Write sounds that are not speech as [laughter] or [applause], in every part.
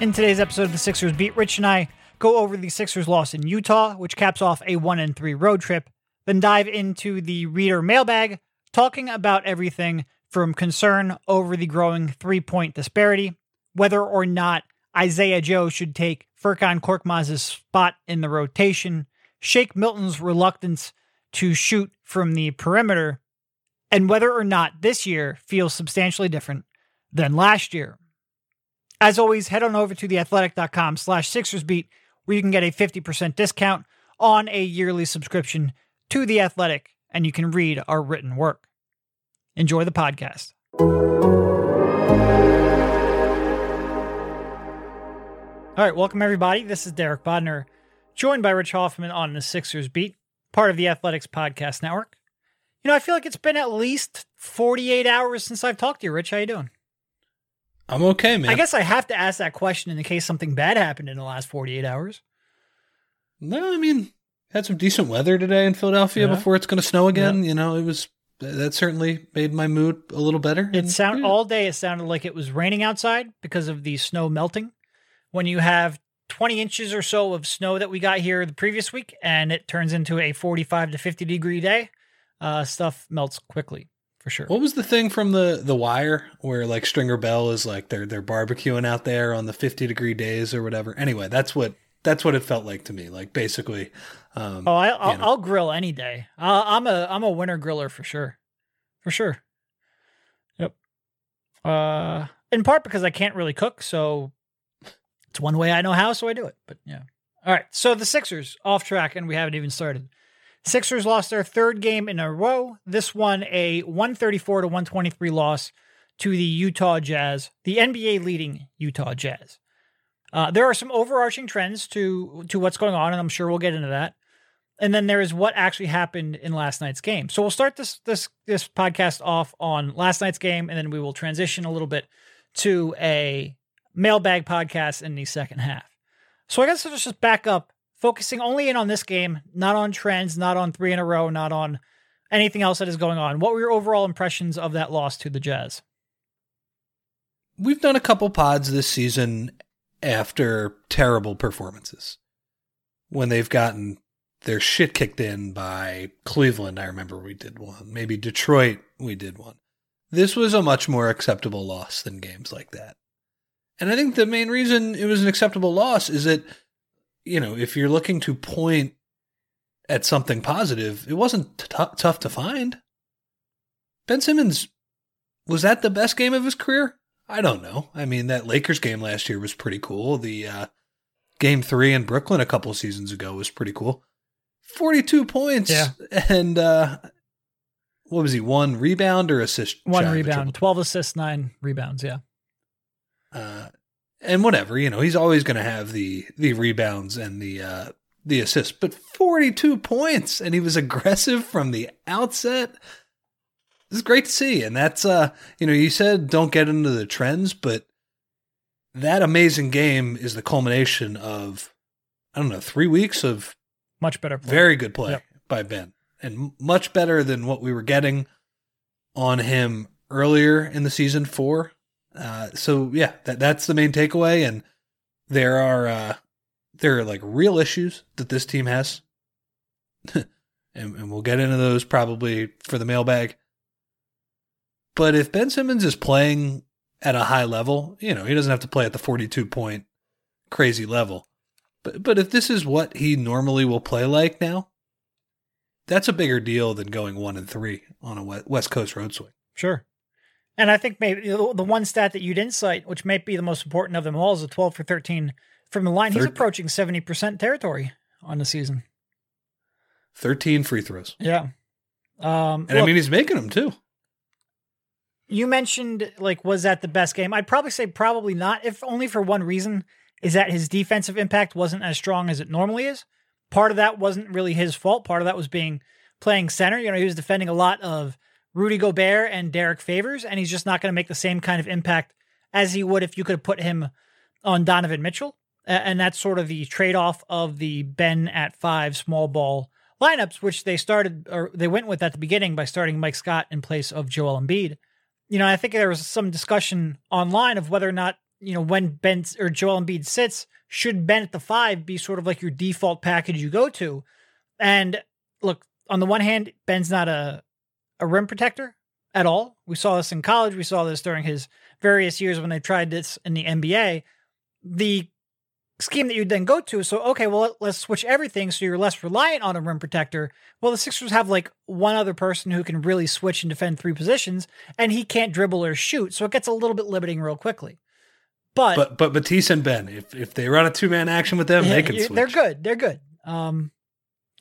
In today's episode of the Sixers Beat, Rich and I go over the Sixers loss in Utah, which caps off a 1 and 3 road trip, then dive into the reader mailbag, talking about everything from concern over the growing three point disparity, whether or not Isaiah Joe should take Furkan Korkmaz's spot in the rotation, Shake Milton's reluctance to shoot from the perimeter, and whether or not this year feels substantially different than last year. As always, head on over to theathletic.com slash Sixersbeat where you can get a 50% discount on a yearly subscription to The Athletic and you can read our written work. Enjoy the podcast. All right, welcome everybody. This is Derek Bodner, joined by Rich Hoffman on the Sixers Beat, part of the Athletics Podcast Network. You know, I feel like it's been at least 48 hours since I've talked to you, Rich. How you doing? I'm okay, man. I guess I have to ask that question in the case something bad happened in the last 48 hours. No, I mean, had some decent weather today in Philadelphia Yeah. before it's going to snow again. You know, it was that certainly made my mood a little better. It sound yeah. all day it sounded like it was raining outside because of the snow melting. When you have 20 inches or so of snow that we got here the previous week and it turns into a 45 to 50 degree day, uh, stuff melts quickly for sure. What was the thing from the the Wire where like Stringer Bell is like they're they're barbecuing out there on the 50 degree days or whatever? Anyway, that's what that's what it felt like to me. Like basically, um, Oh, I, I'll, you know. I'll grill any day. Uh, I'm a I'm a winter griller for sure, for sure. Yep. Uh, in part because I can't really cook, so it's one way I know how, so I do it. But yeah. All right. So the Sixers off track, and we haven't even started. Sixers lost their third game in a row. This one a 134 to 123 loss to the Utah Jazz, the NBA leading Utah Jazz. Uh, there are some overarching trends to to what's going on, and I'm sure we'll get into that. And then there is what actually happened in last night's game. So we'll start this this this podcast off on last night's game, and then we will transition a little bit to a mailbag podcast in the second half. So I guess let's just back up, focusing only in on this game, not on trends, not on three in a row, not on anything else that is going on. What were your overall impressions of that loss to the Jazz? we've done a couple pods this season after terrible performances when they've gotten their shit kicked in by Cleveland. I remember we did one. Maybe Detroit, we did one. This was a much more acceptable loss than games like that. And I think the main reason it was an acceptable loss is that, you know, if you're looking to point at something positive, it wasn't t- tough to find. Ben Simmons, was that the best game of his career? I don't know. I mean, that Lakers game last year was pretty cool. The uh, game three in Brooklyn a couple seasons ago was pretty cool. 42 points. Yeah. And uh, what was he? One rebound or assist? One shy of a rebound, 12 assists, nine rebounds. Yeah. Uh, and whatever, you know, he's always going to have the the rebounds and the uh, the assists, but 42 points, and he was aggressive from the outset. This is great to see, and that's uh, you know, you said don't get into the trends, but that amazing game is the culmination of I don't know three weeks of Much better. play. very good play Yep. by Ben, and much better than what we were getting on him earlier in the season four. Uh, so yeah, that that's the main takeaway, and there are uh, there are like real issues that this team has, [laughs] and, and we'll get into those probably for the mailbag. But if Ben Simmons is playing at a high level, you know he doesn't have to play at the forty-two point crazy level. But but if this is what he normally will play like now, that's a bigger deal than going one and three on a West Coast road swing. Sure. And I think maybe the the one stat that you didn't cite, which might be the most important of them all, is a 12 for 13 from the line. He's approaching 70% territory on the season. Thirteen free throws, Yeah. Um, and I mean he's making them too. you mentioned like was that the best game? I'd probably say probably not, if only for one reason is that his defensive impact wasn't as strong as it normally is. Part of that wasn't really his fault. Part of that was being playing center. You know, he was defending a lot of Rudy Gobert and Derrick Favors, and he's just not going to make the same kind of impact as he would if you could have put him on Donovan Mitchell. And that's sort of the trade off of the Ben at five small ball lineups, which they started or they went with at the beginning by starting Mike Scott in place of Joel Embiid. You know, I think there was some discussion online of whether or not you know, when Ben or Joel Embiid sits, should Ben at the five be sort of like your default package you go to? And look, on the one hand, Ben's not a a rim protector at all. We saw this in college. We saw this during his various years when they tried this in the NBA. The scheme that you'd then go to. So, okay, well, let's switch everything so you're less reliant on a rim protector. Well, the Sixers have like one other person who can really switch and defend three positions, and he can't dribble or shoot. So it gets a little bit limiting real quickly. But but but Matisse and Ben, if if they run a two man action with them, they can switch. They're good. They're good. Um,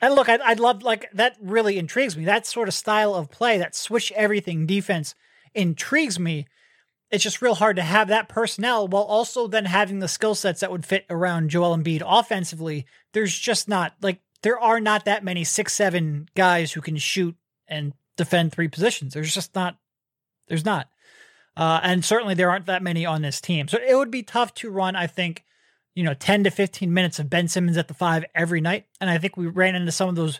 and look, I'd, I'd love like that. Really intrigues me. That sort of style of play, that switch everything defense, intrigues me it's just real hard to have that personnel while also then having the skill sets that would fit around Joel Embiid offensively. There's just not like there are not that many six seven guys who can shoot and defend three positions. There's just not. There's not, uh, and certainly there aren't that many on this team. So it would be tough to run. I think, you know, ten to fifteen minutes of Ben Simmons at the five every night, and I think we ran into some of those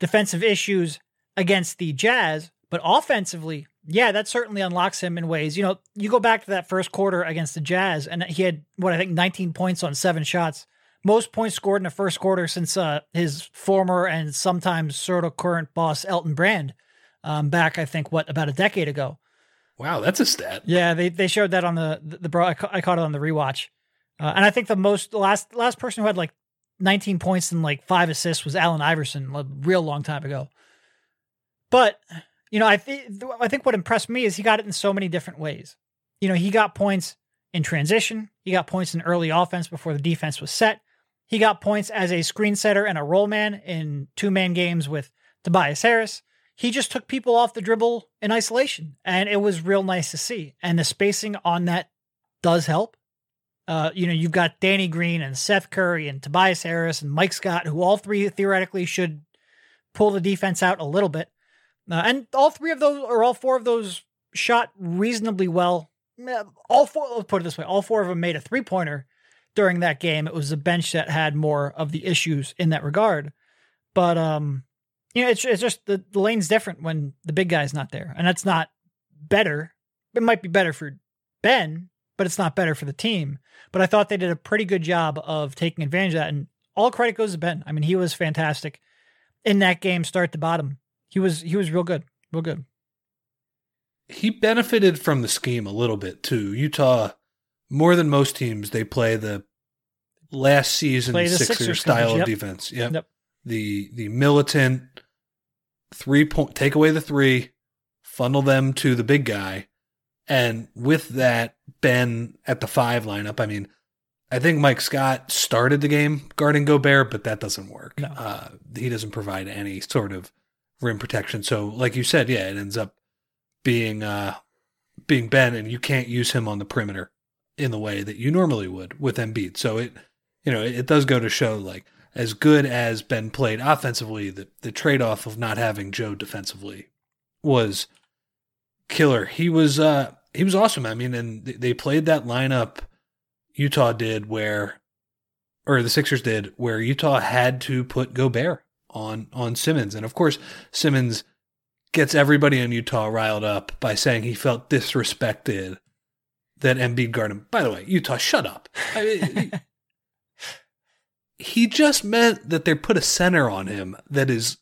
defensive issues against the Jazz. But offensively, yeah, that certainly unlocks him in ways. You know, you go back to that first quarter against the Jazz, and he had what I think 19 points on seven shots, most points scored in the first quarter since uh, his former and sometimes sort of current boss Elton Brand, um, back I think what about a decade ago. Wow, that's a stat. Yeah, they they showed that on the the, the bro. I, ca- I caught it on the rewatch, uh, and I think the most last last person who had like 19 points and like five assists was Allen Iverson a real long time ago. But you know, I think I think what impressed me is he got it in so many different ways. You know, he got points in transition, he got points in early offense before the defense was set. He got points as a screen setter and a roll man in two man games with Tobias Harris. He just took people off the dribble in isolation, and it was real nice to see. And the spacing on that does help. Uh, you know, you've got Danny Green and Seth Curry and Tobias Harris and Mike Scott, who all three theoretically should pull the defense out a little bit. Uh, and all three of those, or all four of those, shot reasonably well. All four, let's put it this way, all four of them made a three pointer during that game. It was the bench that had more of the issues in that regard. But, um, you know, it's, it's just the, the lane's different when the big guy's not there. And that's not better. It might be better for Ben, but it's not better for the team. But I thought they did a pretty good job of taking advantage of that. And all credit goes to Ben. I mean, he was fantastic in that game, start to bottom he was he was real good, real good. He benefited from the scheme a little bit too. Utah, more than most teams, they play the last season play Sixer Sixers style of defense. Yep. yep. The the militant three point take away the three, funnel them to the big guy, and with that, Ben at the five lineup. I mean, I think Mike Scott started the game guarding Gobert, but that doesn't work. No. Uh, he doesn't provide any sort of rim protection. So, like you said, yeah, it ends up being uh, being Ben, and you can't use him on the perimeter in the way that you normally would with Embiid. So it, you know, it, it does go to show like as good as Ben played offensively, the the trade off of not having Joe defensively was killer. He was uh he was awesome. I mean, and they played that lineup Utah did where or the Sixers did where Utah had to put Gobert on on Simmons. And of course, Simmons gets everybody in Utah riled up by saying he felt disrespected that Embiid guarded him. By the way, Utah, shut up. I mean, [laughs] he just meant that they put a center on him that is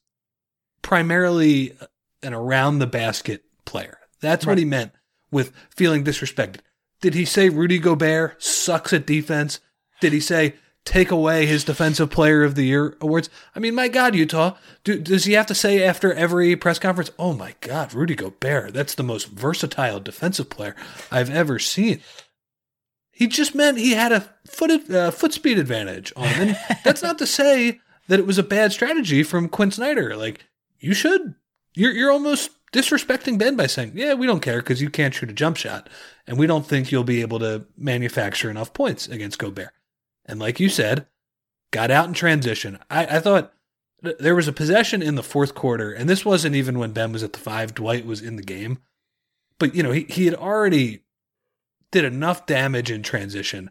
primarily an around the basket player. That's right. what he meant with feeling disrespected. Did he say Rudy Gobert sucks at defense? Did he say take away his Defensive Player of the Year awards. I mean, my God, Utah, do, does he have to say after every press conference, "Oh my God, Rudy Gobert, that's the most versatile defensive player I've ever seen"? He just meant he had a foot uh, foot speed advantage on him. And [laughs] that's not to say that it was a bad strategy from Quin Snyder. Like you should, you're you're almost disrespecting Ben by saying, "Yeah, we don't care because you can't shoot a jump shot, and we don't think you'll be able to manufacture enough points against Gobert." And like you said, got out in transition. I, I thought th- there was a possession in the fourth quarter, and this wasn't even when Ben was at the five, Dwight was in the game. But, you know, he, he had already did enough damage in transition,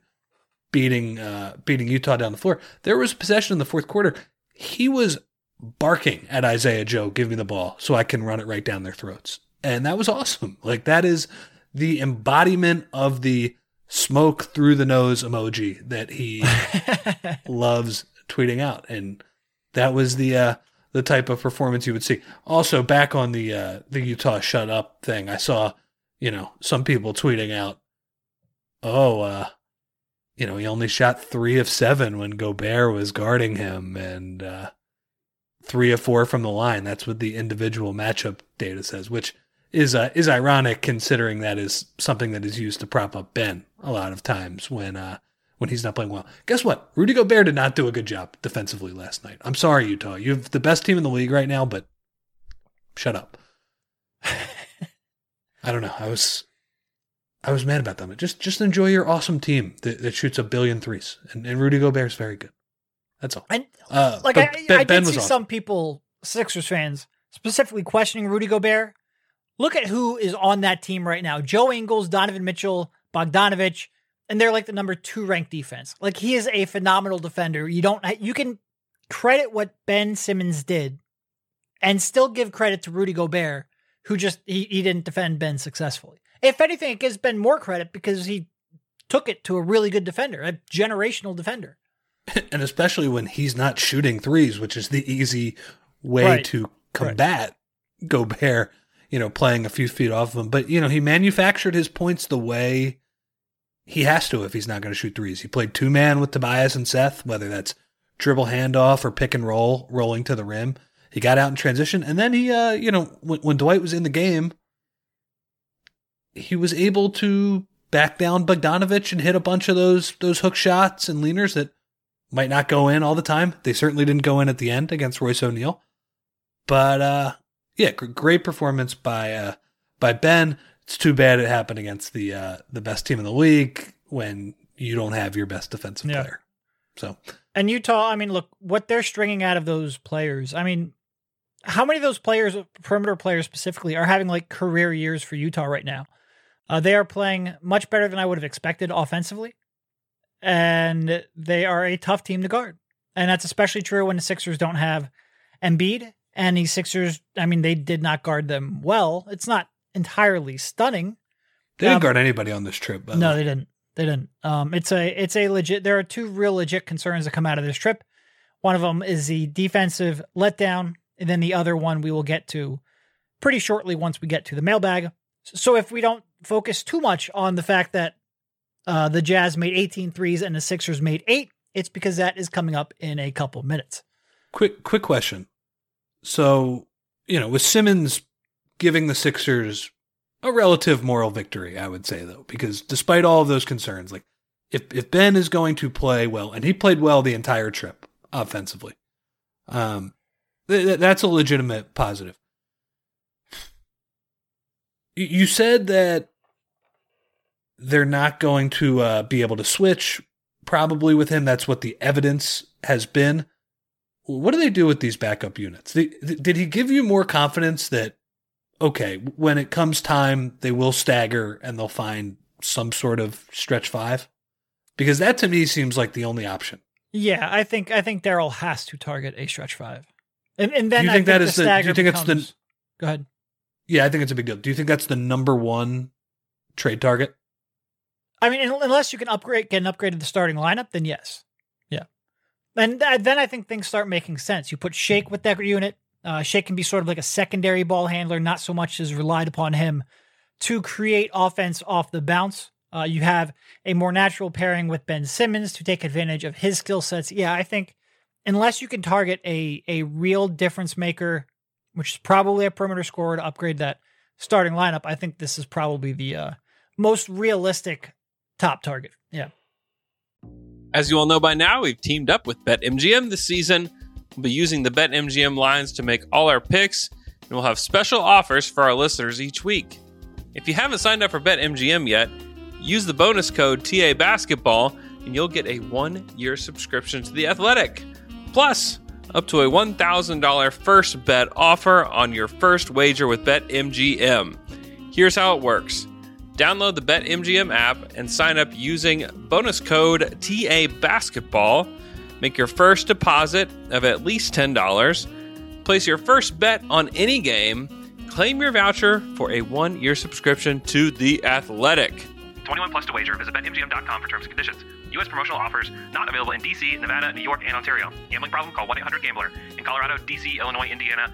beating uh, beating Utah down the floor. There was a possession in the fourth quarter. He was barking at Isaiah Joe, give me the ball so I can run it right down their throats. And that was awesome. Like that is the embodiment of the smoke through the nose emoji that he [laughs] loves tweeting out. And that was the uh, the type of performance you would see. Also, back on the uh, the Utah shut up thing, I saw you know some people tweeting out, "Oh, uh, you know, he only shot three of seven when Gobert was guarding him, and uh, three or four from the line. That's what the individual matchup data says, which is uh, is ironic considering that is something that is used to prop up Ben a lot of times when uh, when he's not playing well. Guess what? Rudy Gobert did not do a good job defensively last night. I'm sorry, Utah. You have the best team in the league right now, but shut up. [laughs] I don't know. I was I was mad about them. Just just enjoy your awesome team that, that shoots a billion threes, and, and Rudy is very good. That's all. And uh, like I, ben, I did see awesome. some people, Sixers fans, specifically questioning Rudy Gobert. Look at who is on that team right now: Joe Ingles, Donovan Mitchell, Bogdanovich, and they're like the number two ranked defense. Like he is a phenomenal defender. You don't you can credit what Ben Simmons did, and still give credit to Rudy Gobert, who just he, he didn't defend Ben successfully. If anything, it gives Ben more credit because he took it to a really good defender, a generational defender. [laughs] and especially when he's not shooting threes, which is the easy way right. to combat right. Gobert, you know, playing a few feet off of him. But, you know, he manufactured his points the way he has to if he's not going to shoot threes. He played two man with Tobias and Seth, whether that's dribble handoff or pick and roll, rolling to the rim. He got out in transition. And then he, uh, you know, when, when Dwight was in the game, he was able to back down Bogdanovich and hit a bunch of those those hook shots and leaners that might not go in all the time. They certainly didn't go in at the end against Royce O'Neale. But uh, yeah, great performance by uh, by Ben. It's too bad it happened against the uh, the best team in the league when you don't have your best defensive yeah. player. So and Utah, I mean, look what they're stringing out of those players. I mean, how many of those players, perimeter players specifically, are having like career years for Utah right now? Uh, they are playing much better than I would have expected offensively and they are a tough team to guard. And that's especially true when the Sixers don't have Embiid. And the Sixers, I mean, they did not guard them well. It's not entirely stunning. They didn't um, guard anybody on this trip. no, they didn't. They didn't. Um, it's a it's a legit. There are two real legit concerns that come out of this trip. One of them is the defensive letdown, and then the other one we will get to pretty shortly once we get to the mailbag. So if we don't focus too much on the fact that uh, the Jazz made 18 threes and the Sixers made eight. It's because that is coming up in a couple minutes. Quick, quick question. So, you know, with Simmons giving the Sixers a relative moral victory, I would say though, because despite all of those concerns, like if if Ben is going to play well, and he played well the entire trip offensively, um, th- that's a legitimate positive. You said that they're not going to uh, be able to switch probably with him. That's what the evidence has been. What do they do with these backup units? Did he give you more confidence that, okay, when it comes time, they will stagger and they'll find some sort of stretch five? Because that to me seems like the only option. Yeah, I think I think Daryl has to target a stretch five, and and then do you think, think that is the, the do you think becomes, it's the? Go ahead. Yeah, I think it's a big deal. Do you think that's the number one trade target? I mean, unless you can upgrade, get an upgrade to the starting lineup, then yes, yeah. And th- then I think things start making sense. You put Shake with that unit. Uh, Shake can be sort of like a secondary ball handler, not so much as relied upon him to create offense off the bounce. Uh, you have a more natural pairing with Ben Simmons to take advantage of his skill sets. Yeah, I think unless you can target a a real difference maker, which is probably a perimeter scorer to upgrade that starting lineup, I think this is probably the uh, most realistic top target. Yeah. As you all know by now, we've teamed up with BetMGM this season. We'll be using the BetMGM lines to make all our picks, and we'll have special offers for our listeners each week. If you haven't signed up for BetMGM yet, use the bonus code TA Basketball, and you'll get a one-year subscription to the Athletic. Plus, up to a $1,000 first bet offer on your first wager with BetMGM. Here's how it works. Download the BetMGM app and sign up using bonus code TA Basketball. Make your first deposit of at least $10. Place your first bet on any game. Claim your voucher for a one year subscription to The Athletic. 21 plus to wager. Visit BetMGM.com for terms and conditions. U.S. promotional offers not available in D.C., Nevada, New York, and Ontario. Gambling problem? Call 1-800-GAMBLER. In Colorado, D.C., Illinois, Indiana,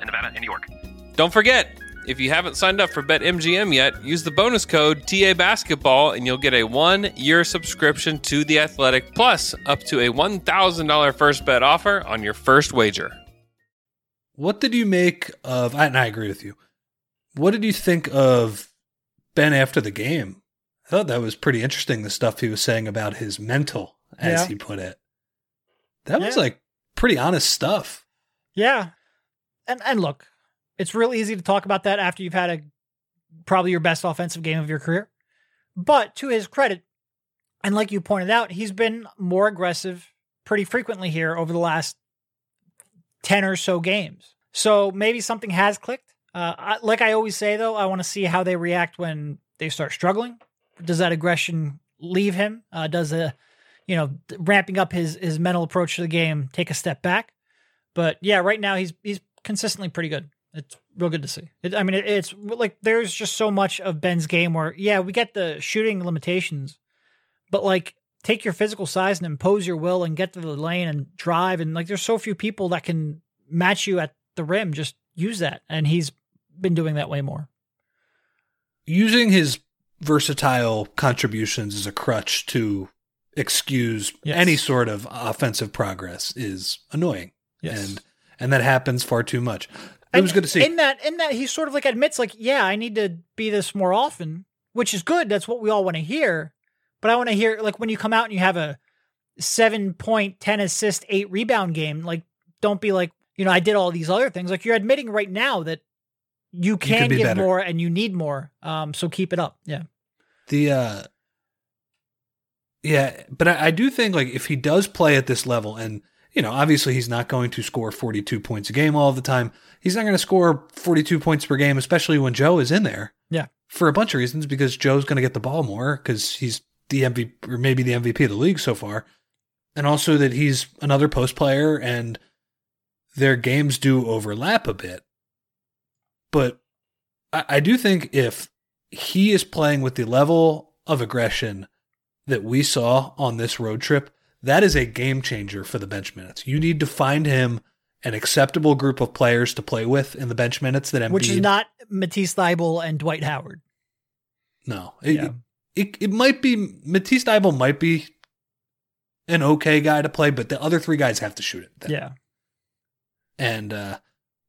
in Nevada and New York. Don't forget, if you haven't signed up for BetMGM yet, use the bonus code TA Basketball and you'll get a one year subscription to The Athletic, plus up to a $1,000 first bet offer on your first wager. What did you make of? And I agree with you. What did you think of Ben after the game? I thought that was pretty interesting. The stuff he was saying about his mental, as Yeah. he put it. That was like pretty honest stuff. Yeah. And and look, it's real easy to talk about that after you've had a probably your best offensive game of your career. But to his credit, and like you pointed out, he's been more aggressive pretty frequently here over the last 10 or so games. So maybe something has clicked. Uh, like I always say, though, I want to see how they react when they start struggling. Does that aggression leave him? Uh, does a, you know, ramping up his his mental approach to the game take a step back? But yeah, right now he's he's consistently pretty good. It's real good to see. It, I mean, it, it's like there's just so much of Ben's game where yeah, we get the shooting limitations, but like take your physical size and impose your will and get to the lane and drive and like there's so few people that can match you at the rim. Just use that, and he's been doing that way more. Using his versatile contributions as a crutch to excuse Yes. any sort of offensive progress is annoying. And and that happens far too much. It was And good to see. In that, in that, he sort of like admits, like, yeah, I need to be this more often, which is good. That's what we all want to hear. But I want to hear, like, when you come out and you have a seven point, 10 assist, eight rebound game, like, don't be like, you know, I did all these other things. Like, you're admitting right now that you can be give better. more and you need more. Um, so keep it up. Yeah. The uh yeah, but I, I do think like if he does play at this level, and you know, obviously he's not going to score forty two points a game all the time. He's not going to score forty two points per game, especially when Joe is in there. Yeah. for a bunch of reasons, because Joe's going to get the ball more because he's the MVP or maybe the MVP of the league so far, and also that he's another post player and their games do overlap a bit. But I, I do think if he is playing with the level of aggression that we saw on this road trip, that is a game changer for the bench minutes. You need to find him an acceptable group of players to play with in the bench minutes that Embiid. Which is not Matisse Thybulle and Dwight Howard. no. It, Yeah. it, it might be Matisse Thybulle might be an okay guy to play, but the other three guys have to shoot it. then. Yeah. and uh,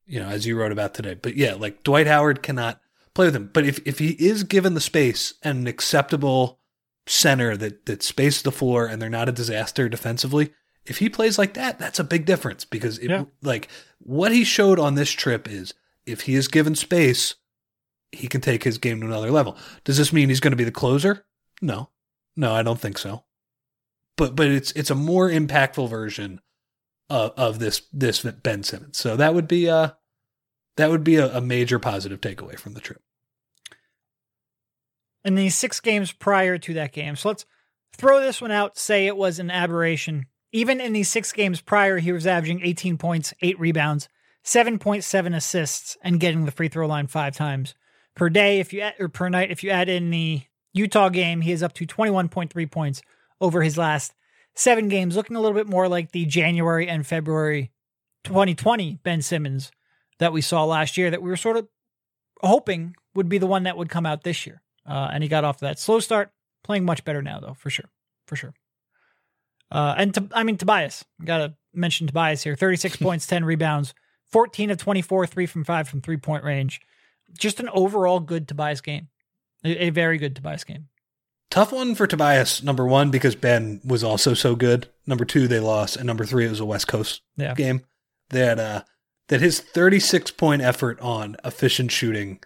you know, as you wrote about today. But yeah, like Dwight Howard cannot play with him. But if if he is given the space and an acceptable center that that spaces the floor and they're not a disaster defensively, if he plays like that, that's a big difference because it, Yeah. like what he showed on this trip is if he is given space, he can take his game to another level. Does this mean he's going to be the closer? No. No, I don't think so. But but it's it's a more impactful version of, of this this Ben Simmons. So that would be uh that would be a, a major positive takeaway from the trip. In the six games prior to that game. So let's throw this one out, say it was an aberration. Even in these six games prior, he was averaging 18 points, eight rebounds, 7.7 assists, and getting the free throw line five times per day. If you add, or per night, if you add in the Utah game, he is up to 21.3 points over his last seven games, looking a little bit more like the January and February 2020 Ben Simmons that we saw last year, that we were sort of hoping would be the one that would come out this year. Uh, and he got off that slow start, playing much better now, though, for sure. For sure. Uh, and to, I mean, Tobias, got to mention Tobias here 36 [laughs] points, 10 rebounds, 14 of 24, three from five from three point range. Just an overall good Tobias game. A, a very good Tobias game. Tough one for Tobias, number one, because Ben was also so good. Number two, they lost. And number three, it was a West Coast Yeah. game. That uh that his 36 point effort on efficient shooting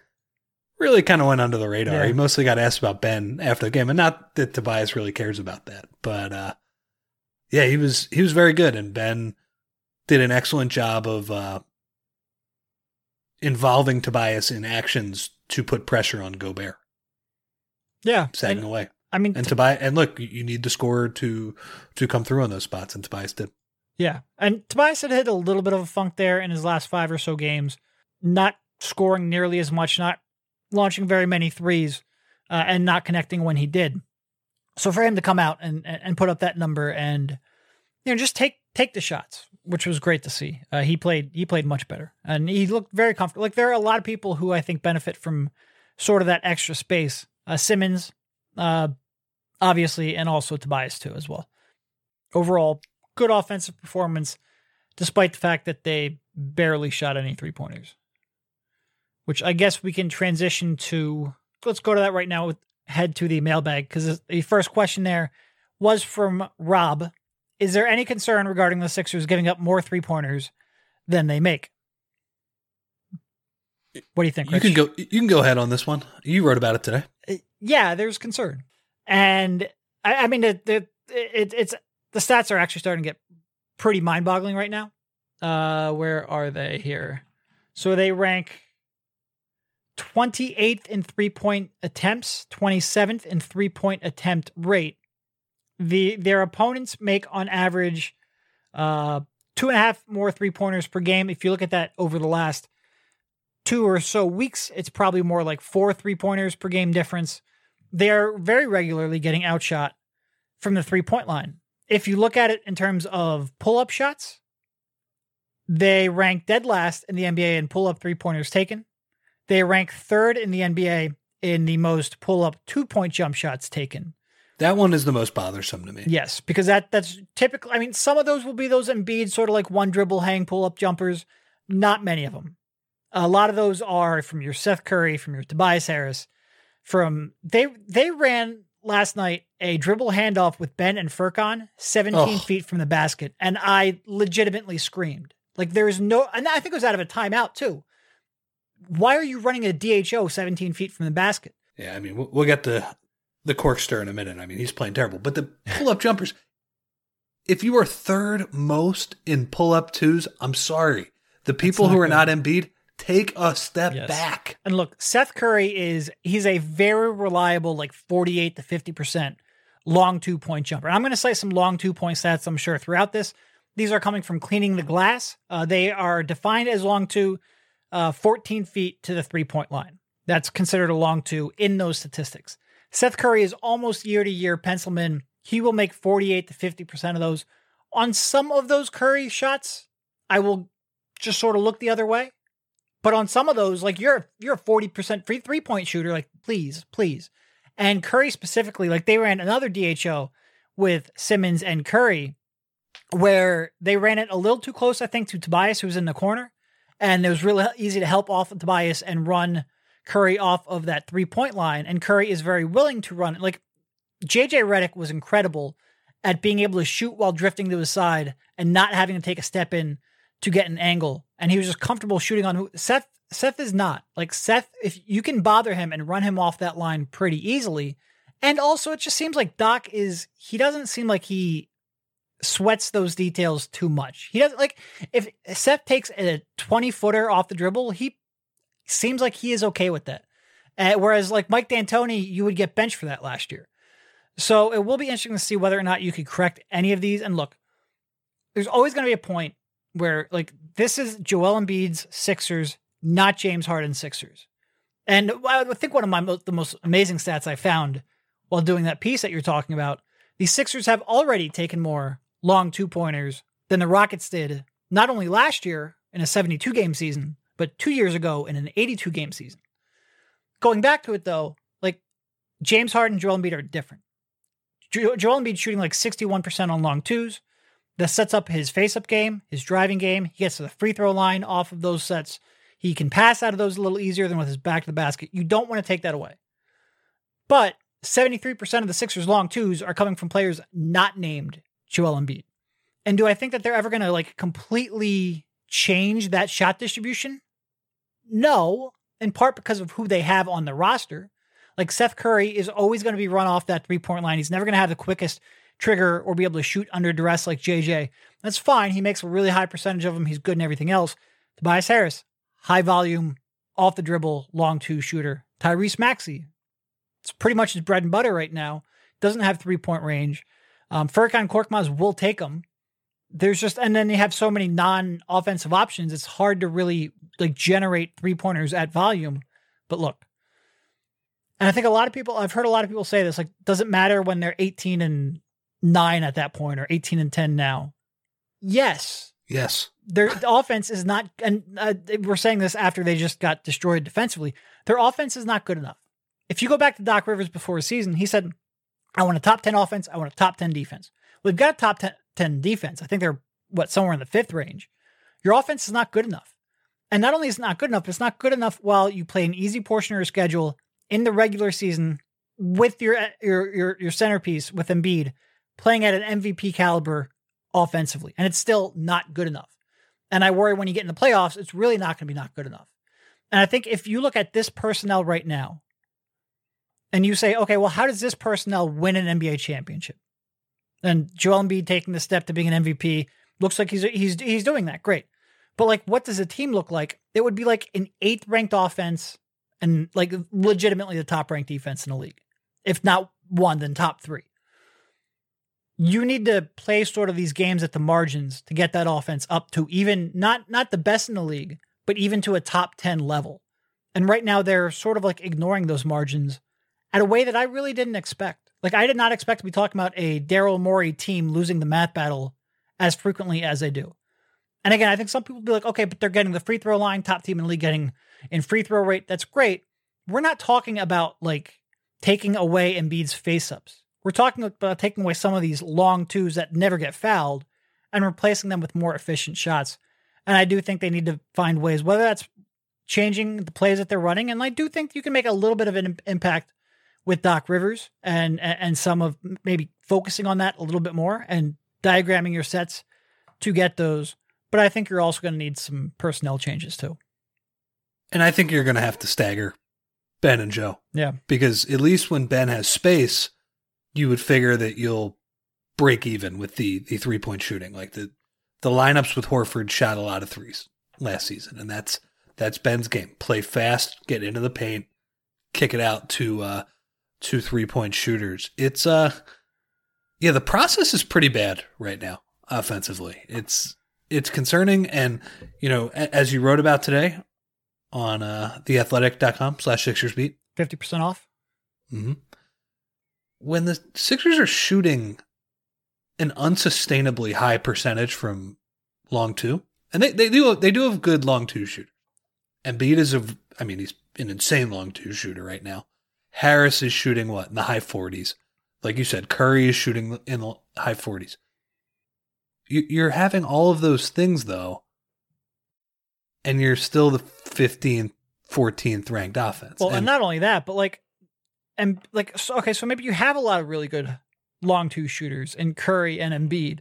really kind of went under the radar. Yeah. He mostly got asked about Ben after the game, and not that Tobias really cares about that, but uh, yeah, he was he was very good, and Ben did an excellent job of uh, involving Tobias in actions to put pressure on Gobert, Yeah. sagging And, away. I mean, And Tobias, and look, you- you need the scorer to to come through on those spots, and Tobias did. Yeah. And Tobias had hit a little bit of a funk there in his last five or so games, not scoring nearly as much, not launching very many threes, uh, and not connecting when he did. So for him to come out and, and put up that number and you know just take take the shots, which was great to see. Uh, he played he played much better and he looked very comfortable. Like there are a lot of people who I think benefit from sort of that extra space. Uh, Simmons, uh, obviously, and also Tobias too as well. Overall, good offensive performance, despite the fact that they barely shot any three pointers. Which I guess we can transition to. Let's go to that right now. With head to the mailbag because the first question there was from Rob. Is there any concern regarding the Sixers giving up more three pointers than they make? What do you think? You can go. You can go ahead on this one. You wrote about it today. Uh, yeah, there's concern, and I, I mean, the, the it, it's the stats are actually starting to get pretty mind-boggling right now. Uh, where are they here? So they rank 28th in three-point attempts, 27th in three-point attempt rate. The their opponents make on average uh two and a half more three-pointers per game. If you look at that over the last two or so weeks, it's probably more like four three pointers per game difference. They're very regularly getting outshot from the three point line. If you look at it in terms of pull up shots, they rank dead last in the NBA in pull up three pointers taken. They rank third in the NBA in the most pull up two point jump shots taken. That one is the most bothersome to me. Yes, because that that's typical. I mean, some of those will be those Embiid sort of like one dribble hang pull up jumpers. Not many of them. A lot of those are from your Seth Curry, from your Tobias Harris. From they they ran last night a dribble handoff with Ben and seventeen Oh. feet from the basket, and I legitimately screamed. Like there is no, and I think it was out of a timeout too. Why are you running a DHO seventeen feet from the basket? Yeah, I mean, we'll, we'll get the the Korkmaz in a minute. I mean, he's playing terrible, but the pull up [laughs] jumpers. If you are third most in pull up twos, I'm sorry. The people who are good. not Embiid, take a step Yes. back. And look, Seth Curry is he's a very reliable, like 48 to 50% long two point jumper. And I'm going to cite some long two point stats, I'm sure, throughout this. These are coming from cleaning the glass. Uh, they are defined as long two, uh, 14 feet to the three point line. That's considered a long two in those statistics. Seth Curry is almost year to year pencilman. He will make 48 to 50% of those. On some of those Curry shots, I will just sort of look the other way. But on some of those, like you're you're a forty percent free three point shooter, like please, please. And Curry specifically, like they ran another DHO with Simmons and Curry, where they ran it a little too close, I think, to Tobias, who was in the corner, and it was really easy to help off of Tobias and run Curry off of that three point line. And Curry is very willing to run. Like JJ Redick was incredible at being able to shoot while drifting to his side and not having to take a step in to get an angle. And he was just comfortable shooting on who Seth Seth is not. Like Seth, if you can bother him and run him off that line pretty easily. And also it just seems like Doc is he doesn't seem like he sweats those details too much. He doesn't like if Seth takes a 20 footer off the dribble, he seems like he is okay with that. Uh, whereas like Mike D'Antoni, you would get benched for that last year. So it will be interesting to see whether or not you could correct any of these. And look, there's always going to be a point where like this is Joel Embiid's Sixers, not James Harden's Sixers. And I think one of my mo- the most amazing stats I found while doing that piece that you're talking about, the Sixers have already taken more long two pointers than the Rockets did, not only last year in a 72 game season, but two years ago in an 82 game season. Going back to it though, like James Harden and Joel Embiid are different. Jo- Joel Embiid shooting like 61% on long twos. That sets up his face up game, his driving game. He gets to the free throw line off of those sets. He can pass out of those a little easier than with his back to the basket. You don't want to take that away. But 73% of the Sixers' long twos are coming from players not named Joel Embiid. And do I think that they're ever going to like completely change that shot distribution? No, in part because of who they have on the roster. Like Seth Curry is always going to be run off that three point line. He's never going to have the quickest trigger or be able to shoot under duress like JJ. That's fine. He makes a really high percentage of them. He's good and everything else. Tobias Harris, high volume, off the dribble, long two shooter. Tyrese Maxey, it's pretty much his bread and butter right now. Doesn't have three point range. Um, Furkan Korkmaz will take them. There's just, and then they have so many non offensive options. It's hard to really like generate three pointers at volume. But look, and I think a lot of people, I've heard a lot of people say this, like, doesn't matter when they're 18 and nine at that point or 18 and 10 now. Yes, Yes. their the offense is not, and uh, we're saying this after they just got destroyed defensively. Their offense is not good enough. If you go back to Doc Rivers before a season, he said, I want a top 10 offense. I want a top 10 defense. We've got a top 10, 10 defense. I think they're, what, somewhere in the fifth range. Your offense is not good enough. And not only is it not good enough, it's not good enough while you play an easy portion of your schedule in the regular season with your your your, your centerpiece with Embiid playing at an MVP caliber offensively. And it's still not good enough. And I worry when you get in the playoffs, it's really not going to be not good enough. And I think if you look at this personnel right now and you say, okay, well, how does this personnel win an NBA championship? And Joel Embiid taking the step to being an MVP looks like he's he's he's doing that. Great. But like what does a team look like? It would be like an eighth ranked offense and like legitimately the top ranked defense in the league. If not one, then top three you need to play sort of these games at the margins to get that offense up to even not not the best in the league, but even to a top 10 level. And right now they're sort of like ignoring those margins at a way that I really didn't expect. Like I did not expect to be talking about a Daryl Morey team losing the math battle as frequently as they do. And again, I think some people will be like, okay, but they're getting the free throw line, top team in the league getting in free throw rate. That's great. We're not talking about like taking away Embiid's face ups. We're talking about taking away some of these long twos that never get fouled and replacing them with more efficient shots. And I do think they need to find ways, whether that's changing the plays that they're running. And I do think you can make a little bit of an impact with Doc Rivers and and some of maybe focusing on that a little bit more and diagramming your sets to get those. But I think you're also going to need some personnel changes too. And I think you're going to have to stagger Ben and Joe Yeah. because at least when Ben has space, you would figure that you'll break even with the the three point shooting. Like the the lineups with Horford shot a lot of threes last season, and that's that's Ben's game. Play fast, get into the paint, kick it out to uh to three point shooters. It's uh yeah, the process is pretty bad right now offensively. It's it's concerning and you know, a- as you wrote about today on uh theathletic.com slash Sixers beat, 50% off. Mm-hmm. When the Sixers are shooting an unsustainably high percentage from long two, and they, they do they do have good long two shooters. Embiid is a, I mean, he's an insane long two shooter right now. Harris is shooting what in the high forties, like you said. Curry is shooting in the high forties. You, you're having all of those things though, and you're still the fifteenth, fourteenth ranked offense. Well, and, not only that, but like, and like, so, okay, so maybe you have a lot of really good long two shooters in Curry and Embiid.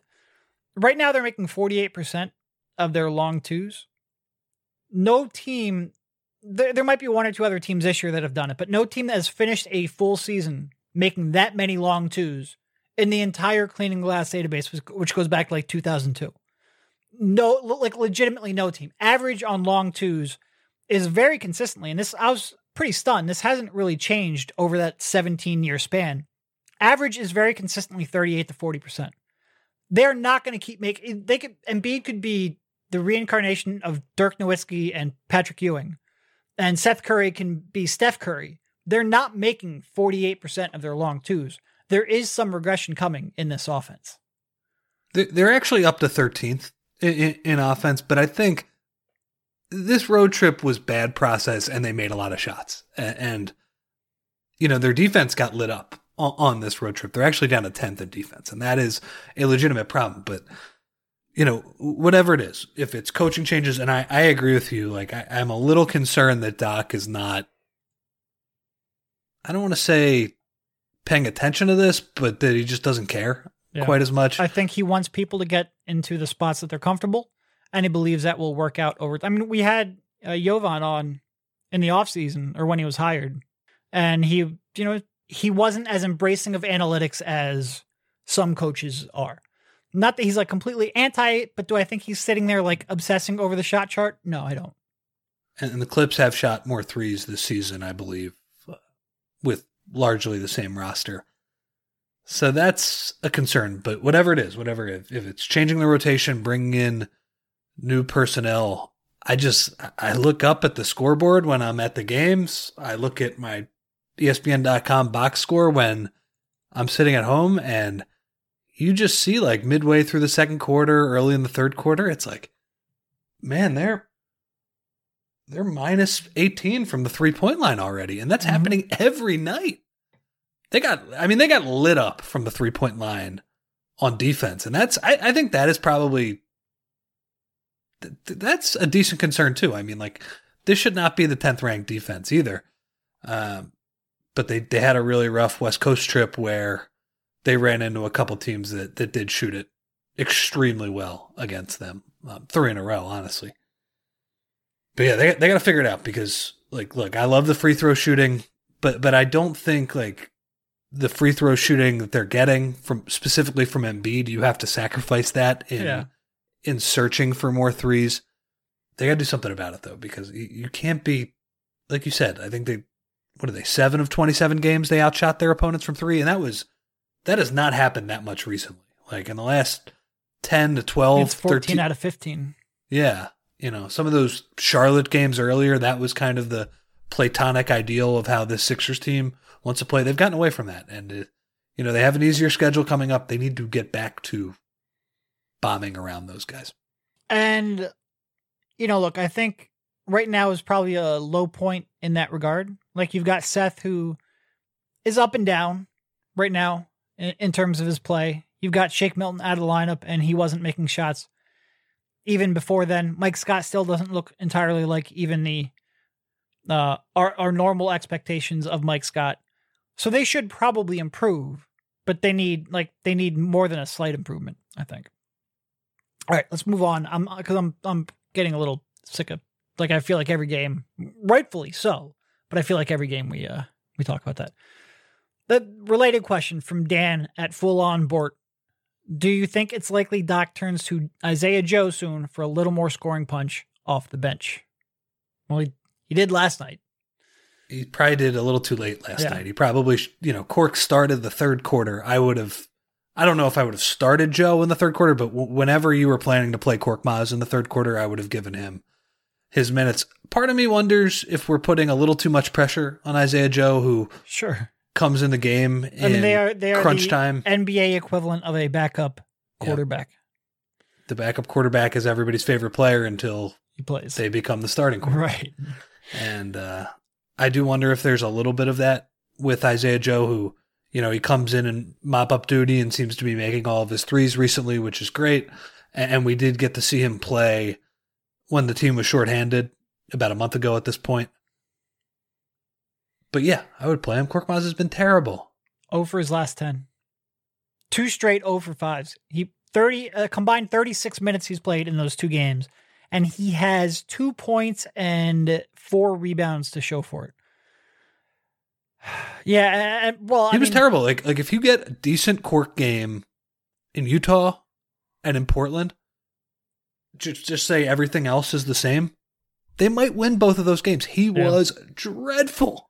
Right now, they're making 48% of their long twos. No team, there, there might be one or two other teams this year that have done it, but no team that has finished a full season making that many long twos in the entire cleaning glass database, which- goes back to like 2002. No, like legitimately no team. Average on long twos is very consistently, and this I was pretty stunned. This hasn't really changed over that 17 year span. Average is very consistently 38 to 40 percent. They're not going to keep making. They could Embiid could be the reincarnation of Dirk Nowitzki and Patrick Ewing, and Seth Curry can be Steph Curry. They're not making 48 percent of their long twos. There is some regression coming in this offense. They're- actually up to 13th in, offense, but I think this road trip was bad process and they made a lot of shots. And, you know, their defense got lit up on this road trip. They're actually down to 10th in defense, and that is a legitimate problem. But, you know, whatever it is, if it's coaching changes, and I, I agree with you, like, I, I'm a little concerned that Doc is not, I don't want to say paying attention to this, but that he just doesn't care Yeah. quite as much. I think he wants people to get into the spots that they're comfortable, and he believes that will work out over. I mean, we had uh, Jovan on in the offseason or when he was hired. And he, you know, he wasn't as embracing of analytics as some coaches are. Not that he's like completely anti but do I think he's sitting there like obsessing over the shot chart? No, I don't. And the Clips have shot more threes this season, I believe, with largely the same roster. So that's a concern. But whatever it is, whatever if, if it's changing the rotation, bringing in new personnel, I just I look up at the scoreboard when I'm at the games. I look at my ESPN.com box score when I'm sitting at home, and you just see like midway through the second quarter, early in the third quarter, it's like, man, they're they're minus 18 from the three point line already, and that's Mhm. happening every night. They got, I mean, they got lit up from the three point line on defense, and that's I, I think that is probably th- th- that's a decent concern too. I mean, like this should not be the 10th ranked defense either. Um, but they they had a really rough West Coast trip where they ran into a couple teams that that did shoot it extremely well against them, um, three in a row, honestly. But yeah, they they got to figure it out because like, look, I love the free throw shooting, but but I don't think like the free throw shooting that they're getting from specifically from Embiid, you have to sacrifice that in Yeah. in searching for more threes. They got to do something about it though, because you, you can't be like you said. I think they what are they seven of twenty seven games they outshot their opponents from three, and that was that has not happened that much recently. Like in the last ten to I 12, it's 14 13 out of 15. yeah. You know, some of those Charlotte games earlier, that was kind of the platonic ideal of how this Sixers team wants to play. They've gotten away from that. And, uh, you know, they have an easier schedule coming up. They need to get back to bombing around those guys. And, you know, look, I think right now is probably a low point in that regard. Like you've got Seth, who is up and down right now in, in terms of his play. You've got Shake Milton out of the lineup, and he wasn't making shots even before then. Mike Scott still doesn't look entirely like even the uh our our normal expectations of Mike Scott. So they should probably improve, but they need like they need more than a slight improvement, I think. All right, let's move on. I'm because I'm I'm getting a little sick of like I feel like every game, rightfully so, but I feel like every game we uh we talk about that. The related question from Dan at Full On Bort: Do you think it's likely Doc turns to Isaiah Joe soon for a little more scoring punch off the bench? Well, he, he did last night. He probably did a little too late last Yeah. night. He probably, you know, Cork started the third quarter. I would have, I don't know if I would have started Joe in the third quarter, but w- whenever you were planning to play Korkmaz in the third quarter, I would have given him his minutes. Part of me wonders if we're putting a little too much pressure on Isaiah Joe, who Sure. Comes in the game in I mean, they are they are crunch the time. NBA equivalent of a backup quarterback. The backup quarterback is everybody's favorite player until He plays they become the starting quarterback. right. And uh, I do wonder if there's a little bit of that with Isaiah Joe, who, you know, he comes in and mop up duty and seems to be making all of his threes recently, which is great. And we did get to see him play when the team was shorthanded about a month ago at this point. But yeah, I would play him. Korkmaz has been terrible. 0 for his last 10. Two straight 0 for 5s. He 30 uh, combined 36 minutes he's played in those two games and he has 2 points and 4 rebounds to show for it. [sighs] Yeah, and, well, He I was mean, terrible. Like like if you get a decent Cork game in Utah and in Portland, just just say everything else is the same. They might win both of those games. He Yeah. was dreadful.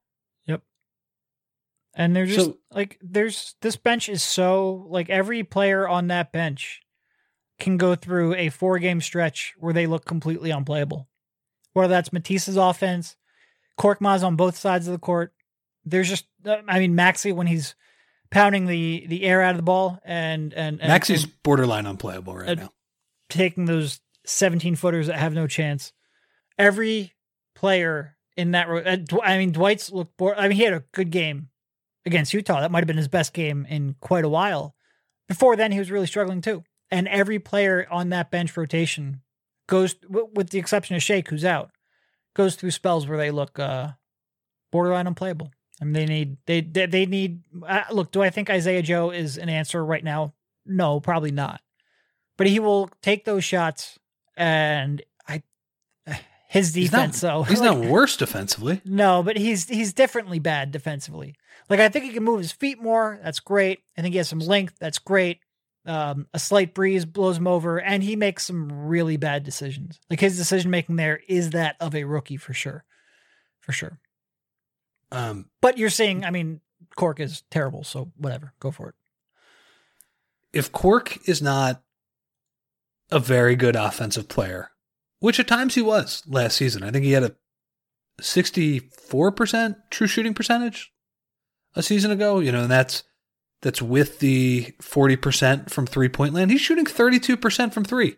And they're just So- like there's this bench is so like every player on that bench can go through a four game stretch where they look completely unplayable. Whether that's Matisse's offense, Korkmaz on both sides of the court. There's just I mean Maxey when he's pounding the the air out of the ball and and, and Maxey's and borderline unplayable right now. taking those 17 footers that have no chance. Every player in that row, I mean, Dwight's looked bored. I mean, he had a good game against Utah. That might have been his best game in quite a while. Before then, he was really struggling too. And every player on that bench rotation goes, with the exception of Shake, who's out, goes through spells where they look uh, borderline unplayable. I mean, they need they they, they need. Uh, look, do I think Isaiah Joe is an answer right now? No, probably not. But he will take those shots, and His He's not, defense, though. he's [laughs] Like, not worse defensively. No, but he's he's differently bad defensively. Like I think he can move his feet more. That's great. I think he has some length. That's great. Um, a slight breeze blows him over, and he makes some really bad decisions. Like his decision making there is that of a rookie for sure, for sure. Um, But you're saying, I mean, Cork is terrible, so whatever, go for it. if Cork is not a very good offensive player, which at times he was last season, I think he had a 64% true shooting percentage a season ago, you know, and that's that's with the 40% from three-point land. He's shooting 32% from 3.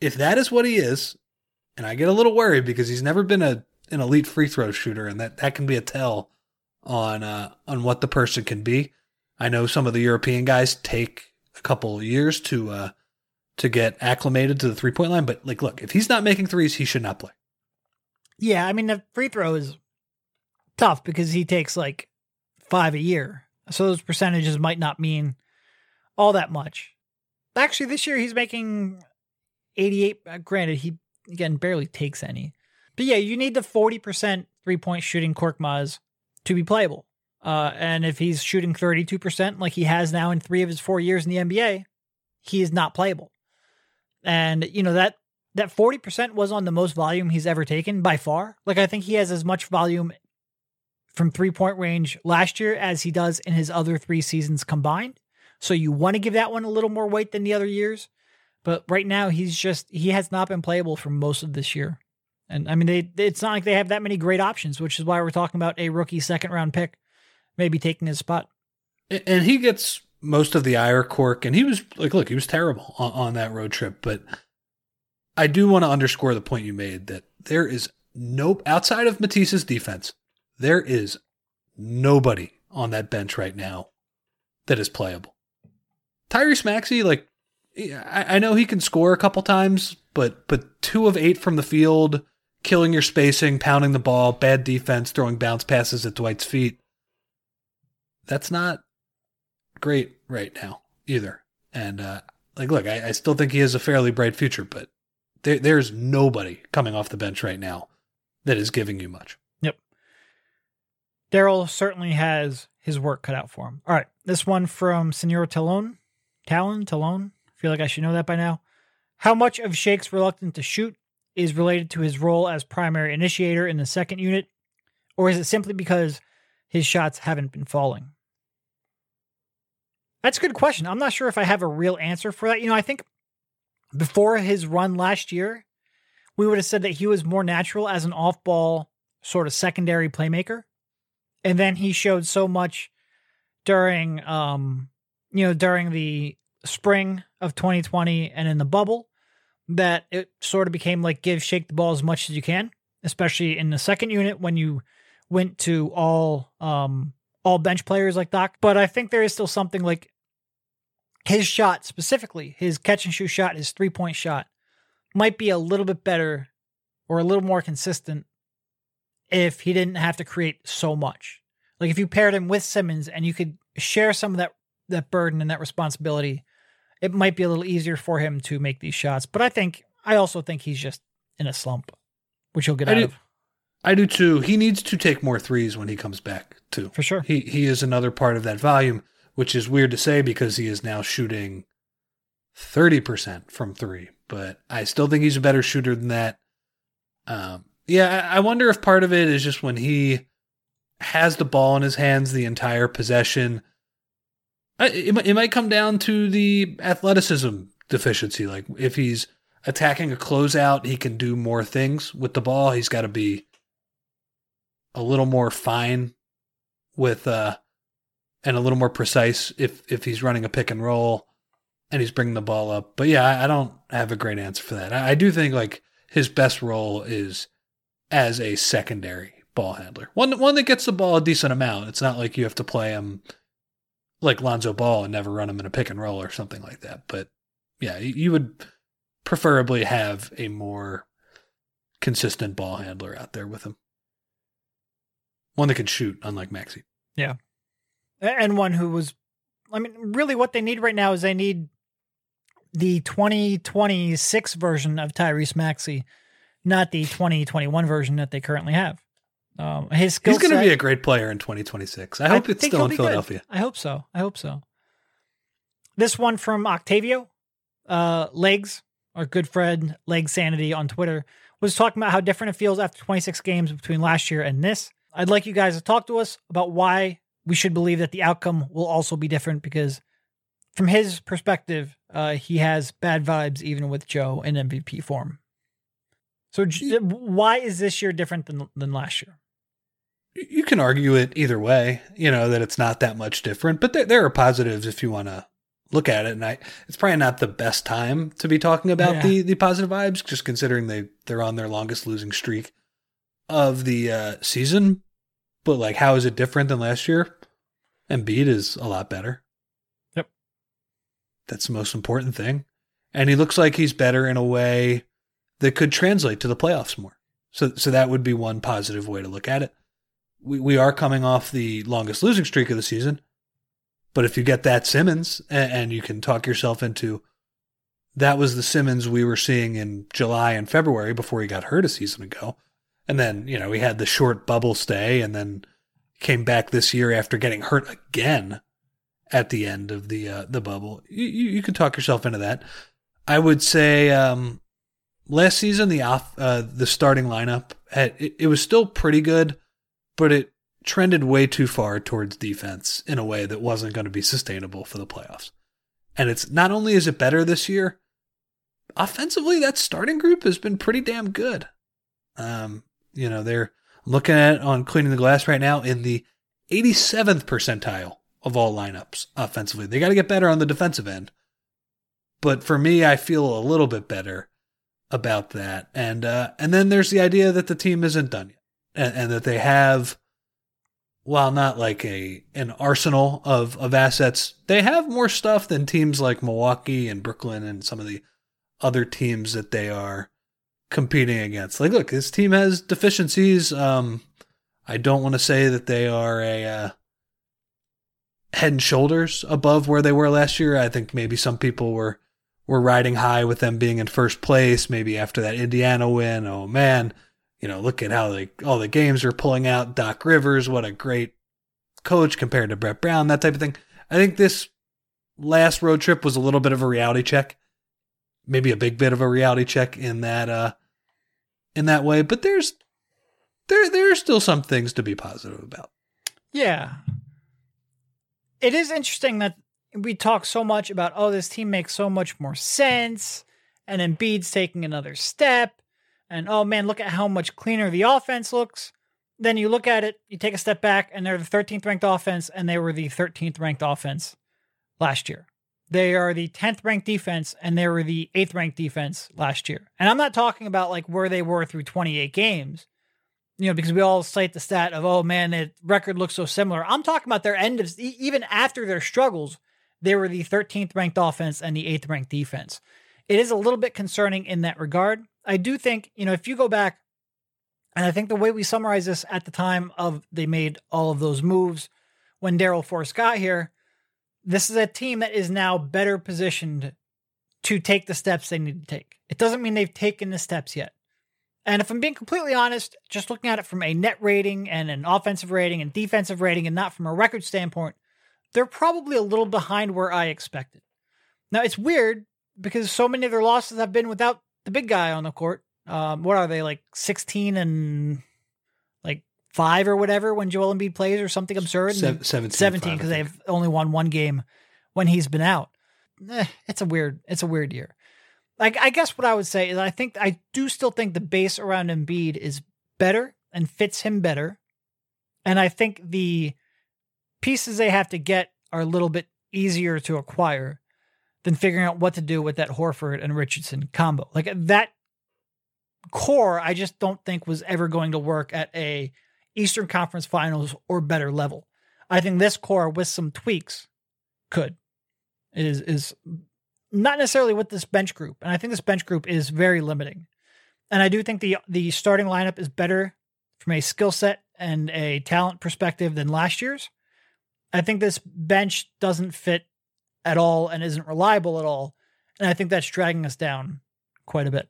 If that is what he is, and I get a little worried because he's never been a an elite free throw shooter and that that can be a tell on uh on what the person can be. I know some of the European guys take a couple years to uh to get acclimated to the three point line, but like look, if he's not making threes, he should not play. Yeah, I mean the free throw is tough because he takes like five a year, so those percentages might not mean all that much. Actually, this year he's making eighty-eight. Uh, granted, he again barely takes any, but yeah, you need the forty percent three-point shooting Korkmaz to be playable. Uh, and if he's shooting thirty-two percent like he has now in three of his four years in the NBA, he is not playable. And you know that that 40% was on the most volume he's ever taken by far. Like I think he has as much volume from three point range last year as he does in his other three seasons combined. So you want to give that one a little more weight than the other years. But right now he's just he has not been playable for most of this year. And I mean they it's not like they have that many great options, which is why we're talking about a rookie second round pick maybe taking his spot. And he gets most of the ire cork, and he was like, look, he was terrible on, on that road trip. But I do want to underscore the point you made that there is no outside of Matisse's defense, there is nobody on that bench right now that is playable. Tyrese Maxey, like I, I know he can score a couple times, but but two of eight from the field, killing your spacing, pounding the ball, bad defense, throwing bounce passes at Dwight's feet. That's not great right now either. And uh, like, look, I, I still think he has a fairly bright future, but there, there's nobody coming off the bench right now that is giving you much. Yep. Daryl certainly has his work cut out for him. All right. This one from Senor Talon. Talon? Talon? I feel like I should know that by now. How much of Shake's reluctance to shoot is related to his role as primary initiator in the second unit, or is it simply because his shots haven't been falling? That's a good question. I'm not sure if I have a real answer for that. You know, I think before his run last year, we would have said that he was more natural as an off ball sort of secondary playmaker. And then he showed so much during um you know during the spring of 2020 and in the bubble that it sort of became like give shake the ball as much as you can, especially in the second unit when you went to all um all bench players like Doc. But I think there is still something like his shot specifically, his catch and shoot shot, his three point shot might be a little bit better or a little more consistent if he didn't have to create so much. Like if you paired him with Simmons and you could share some of that that burden and that responsibility, it might be a little easier for him to make these shots. But I think I also think he's just in a slump, which he'll get I out do- of I do too. He needs to take more threes when he comes back too. for sure. He he is another part of that volume, which is weird to say because he is now shooting thirty percent from three. But I still think he's a better shooter than that. Um, yeah, I wonder if part of it is just when he has the ball in his hands the entire possession. It, might- it might come down to the athleticism deficiency. Like if he's attacking a closeout, he can do more things with the ball. He's got to be a little more fine with uh and a little more precise if if he's running a pick and roll and he's bringing the ball up. But yeah, I, don't have a great answer for that. I, I do think like his best role is as a secondary ball handler, one one that gets the ball a decent amount. It's not like you have to play him like Lonzo Ball and never run him in a pick and roll or something like that. But yeah, you, you would preferably have a more consistent ball handler out there with him. One that can shoot, unlike Maxey. A- and one who was I mean, really what they need right now is they need the 2026 version of Tyrese Maxey, not the 2021 version that they currently have. Um, his skill He's going to be a great player in 2026. I hope it's still in be good. Philadelphia. I hope so. I hope so. This one from Octavio, uh, Legs, our good friend Leg Sanity on Twitter, was talking about how different it feels after 26 games between last year and this. I'd like you guys to talk to us about why we should believe that the outcome will also be different because from his perspective, uh, he has bad vibes even with Joe in MVP form. So, why is this year different than than last year? You can argue it either way, you know, that it's not that much different, but there, there are positives if you want to look at it. And I, it's probably not the best time to be talking about Yeah. the, the positive vibes, just considering they, they're on their longest losing streak of the uh, season. But like, how is it different than last year? Embiid is a lot better. Yep. That's the most important thing. And he looks like he's better in a way that could translate to the playoffs more. So, so that would be one positive way to look at it. We, we are coming off the longest losing streak of the season. But if you get that Simmons and, and you can talk yourself into that was the Simmons we were seeing in July and February before he got hurt a season ago. And then, you know, he had the short bubble stay and then came back this year after getting hurt again at the end of the uh, the bubble. You, you you can talk yourself into that. I would say um, last season the off uh, the starting lineup had, it, it was still pretty good, but it trended way too far towards defense in a way that wasn't going to be sustainable for the playoffs. And it's not only is it better this year, offensively that starting group has been pretty damn good. Um, you know, they're I'm looking at on cleaning the glass right now in the 87th percentile of all lineups offensively. They got to get better on the defensive end. But for me, I feel a little bit better about that. And uh, and then there's the idea that the team isn't done yet, and, and that they have, while not like a an arsenal of of assets, they have more stuff than teams like Milwaukee and Brooklyn and some of the other teams that they are competing against. Like, look, this team has deficiencies. Um, I don't want to say that they are a uh, head and shoulders above where they were last year. I think maybe some people were were riding high with them being in first place. Maybe after that Indiana win, oh man, you know, look at how they all the games are pulling out. Doc Rivers, what a great coach compared to Brett Brown, that type of thing. I think this last road trip was a little bit of a reality check, maybe a big bit of a reality check in that uh in that way. But there's there there are still some things to be positive about. Yeah. It is interesting that we talk so much about, oh, this team makes so much more sense, and Embiid's taking another step, and oh man, look at how much cleaner the offense looks. Then you look at it, you take a step back, and they're the 13th ranked offense, and they were the 13th ranked offense last year. They are the 10th ranked defense, and they were the 8th ranked defense last year. And I'm not talking about like where they were through 28 games you know, because we all cite the stat of, oh man, the record looks so similar. I'm talking about their end of, even after their struggles, they were the 13th ranked offense and the 8th ranked defense. It is a little bit concerning in that regard. I do think, you know, if you go back, and I think the way we summarize this at the time of they made all of those moves when Daryl Force got here, this is a team that is now better positioned to take the steps they need to take. It doesn't mean they've taken the steps yet. And if I'm being completely honest, just looking at it from a net rating and an offensive rating and defensive rating and not from a record standpoint, they're probably a little behind where I expected. Now, it's weird because so many of their losses have been without the big guy on the court. Um, what are they, like 16 and five or whatever when Joel Embiid plays or something absurd? 17, 17 because they've only won one game when he's been out. Eh, it's a weird, it's a weird year. Like I guess what I would say is I think I do still think the base around Embiid is better and fits him better. And I think the pieces they have to get are a little bit easier to acquire than figuring out what to do with that Horford and Richardson combo. Like that core, I just don't think was ever going to work at a Eastern Conference Finals or better level. I think this core with some tweaks could is is not necessarily with this bench group, and I think this bench group is very limiting. And I do think the the starting lineup is better from a skill set and a talent perspective than last year's. I think this bench doesn't fit at all and isn't reliable at all, and I think that's dragging us down quite a bit.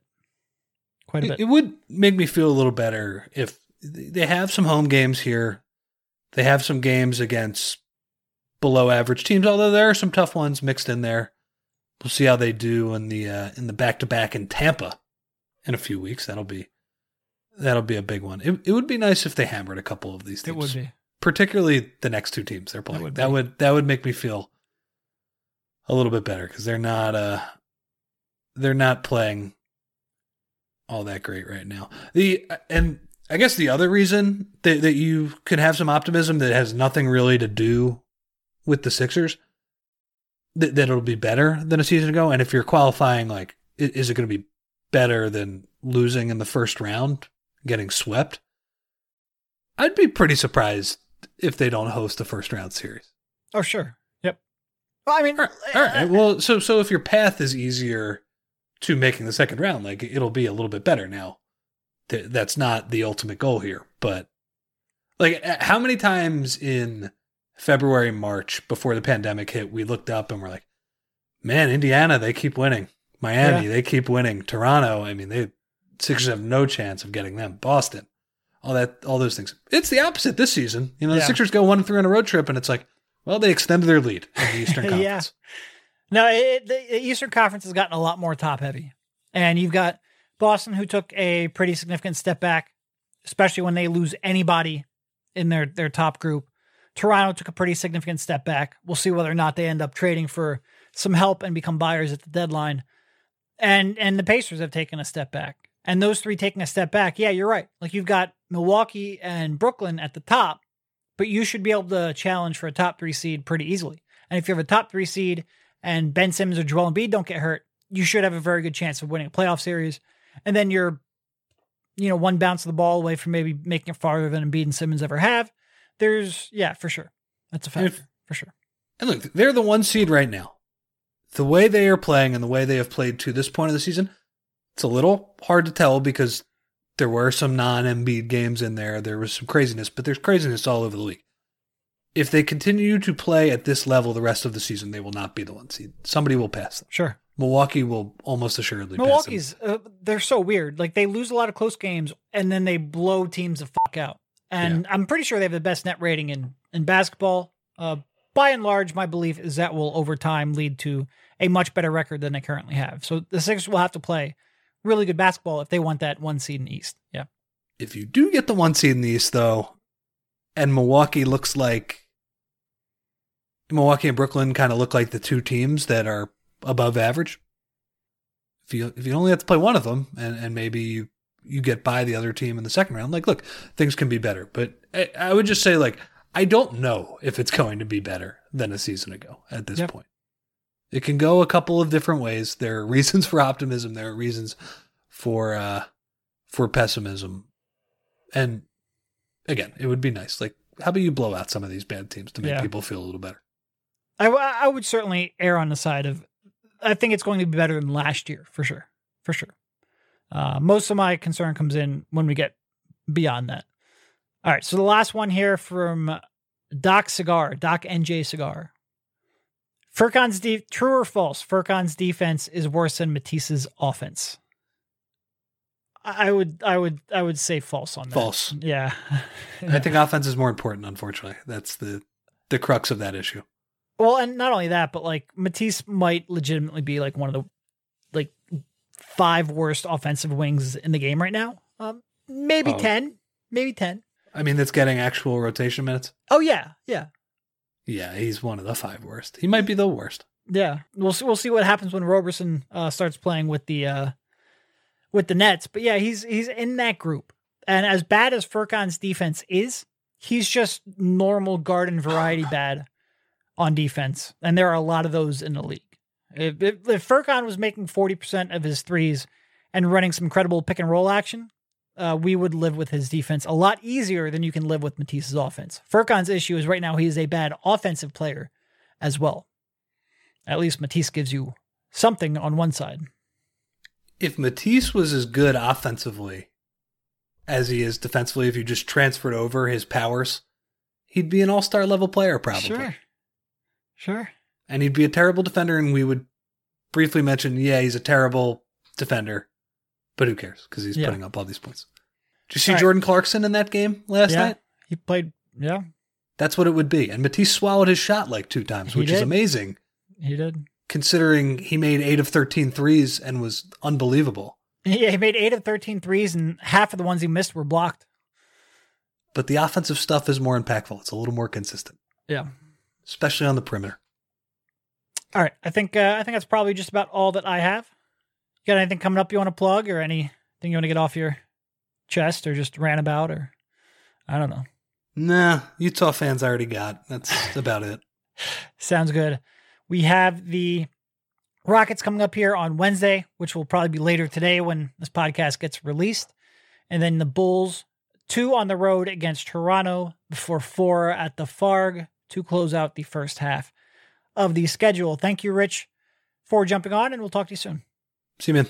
quite a bit. it would make me feel a little better if they have some home games here. They have some games against below average teams, although there are some tough ones mixed in there. We'll see how they do in the uh, in the back to back in Tampa in a few weeks. That'll be that'll be a big one. It, it would be nice if they hammered a couple of these teams. it would be. particularly the next two teams they're playing. would That would that would make me feel a little bit better because they're not uh they're not playing all that great right now. The and I guess the other reason that that you can have some optimism that has nothing really to do with the Sixers that, that it'll be better than a season ago. And if you're qualifying, like, is it going to be better than losing in the first round, getting swept? I'd be pretty surprised if they don't host the first round series. Oh, sure. Yep. Well, I mean, All right, all right. Uh, well, so so if your path is easier to making the second round, like it'll be a little bit better now. Th- That's not the ultimate goal here, but like how many times in February, March before the pandemic hit, we looked up and we're like, "Man, Indiana, they keep winning. Miami, Yeah. they keep winning. Toronto, I mean, they Sixers have no chance of getting them. Boston, all that, all those things. It's the opposite this season. You know, the Yeah. Sixers go one and three on a road trip, and it's like, well, they extended their lead in the Eastern [laughs] Yeah. Conference. No, it, the Eastern Conference has gotten a lot more top heavy. And you've got Boston, who took a pretty significant step back, especially when they lose anybody in their, their top group. Toronto took a pretty significant step back. We'll see whether or not they end up trading for some help and become buyers at the deadline. And and the Pacers have taken a step back. And those three taking a step back, yeah, you're right. Like you've got Milwaukee and Brooklyn at the top, but you should be able to challenge for a top three seed pretty easily. And if you have a top three seed and Ben Simmons or Joel Embiid don't get hurt, you should have a very good chance of winning a playoff series. And then you're, you know, one bounce of the ball away from maybe making it farther than Embiid and Simmons ever have. There's, yeah, for sure. That's a factor, If- for sure. And look, they're the one seed right now. The way they are playing and the way they have played to this point of the season, it's a little hard to tell because there were some non Embiid games in there. There was some craziness, but there's craziness all over the league. If they continue to play at this level the rest of the season, they will not be the one seed. Somebody will pass them. Sure. Milwaukee will almost assuredly. Milwaukee's, uh, they're so weird. Like they lose a lot of close games and then they blow teams the fuck out. And I'm pretty sure they have the best net rating in, in basketball. Uh, by and large, my belief is that will over time lead to a much better record than they currently have. So the Sixers will have to play really good basketball if they want that one seed in the East. Yeah. If you do get the one seed in the East, though, and Milwaukee looks like Milwaukee and Brooklyn kind of look like the two teams that are above average. If you if you only have to play one of them, and, and maybe you you get by the other team in the second round, like look, things can be better. But I, I would just say like I don't know if it's going to be better than a season ago at this Yep. point. It can go a couple of different ways. There are reasons for optimism. There are reasons for uh for pessimism. And again, it would be nice. Like, how about you blow out some of these bad teams to make Yeah. people feel a little better? I, w- I would certainly err on the side of, I think it's going to be better than last year for sure. For sure. Uh, most of my concern comes in when we get beyond that. All right. So the last one here from Doc Cigar, Doc NJ Cigar. Furkan's de- true or false? Furkan's defense is worse than Matisse's offense. I I would, I would, I would say false on that. False. Yeah. I think offense is more important, unfortunately. That's the the crux of that issue. Well, and not only that, but like Matisse might legitimately be like one of the like five worst offensive wings in the game right now. Um, maybe Oh. ten, maybe ten. I mean, that's getting actual rotation minutes. Oh yeah, yeah, Yeah, he's one of the five worst. He might be the worst. yeah. We'll see, we'll see what happens when Roberson uh, starts playing with the uh, with the Nets. But yeah, he's he's in that group, and as bad as Furkan's defense is, he's just normal garden variety [sighs] bad on defense, and there are a lot of those in the league. If, if, if Furkan was making 40% of his threes and running some credible pick and roll action, uh, we would live with his defense a lot easier than you can live with Matisse's offense. Furkan's issue is right now he is a bad offensive player as well. At least Matisse gives you something on one side. If Matisse was as good offensively as he is defensively, if you just transferred over his powers, he'd be an all star level player, probably. Sure. Sure. and he'd be a terrible defender and we would briefly mention yeah he's a terrible defender But who cares? Because he's Yeah. putting up all these points. Did you see All right. Jordan Clarkson in that game last Yeah. night? He played. Yeah, That's what it would be. And Matisse swallowed his shot like two times, He which is amazing he did. considering he made eight of 13 threes and was unbelievable. [laughs] Yeah, he made eight of 13 threes, and half of the ones he missed were blocked. But the offensive stuff is more impactful. It's a little more consistent, Yeah. Especially on the perimeter. All right. I think uh, I think that's probably just about all that I have. You got anything coming up you want to plug, or anything you want to get off your chest, or just ran about, or I don't know. Nah, Utah fans already got. That's [laughs] about it. Sounds good. We have the Rockets coming up here on Wednesday, which will probably be later today when this podcast gets released. And then the Bulls, two on the road against Toronto before four at the Farg to close out the first half of the schedule. Thank you, Rich, for jumping on, and we'll talk to you soon. See you, man.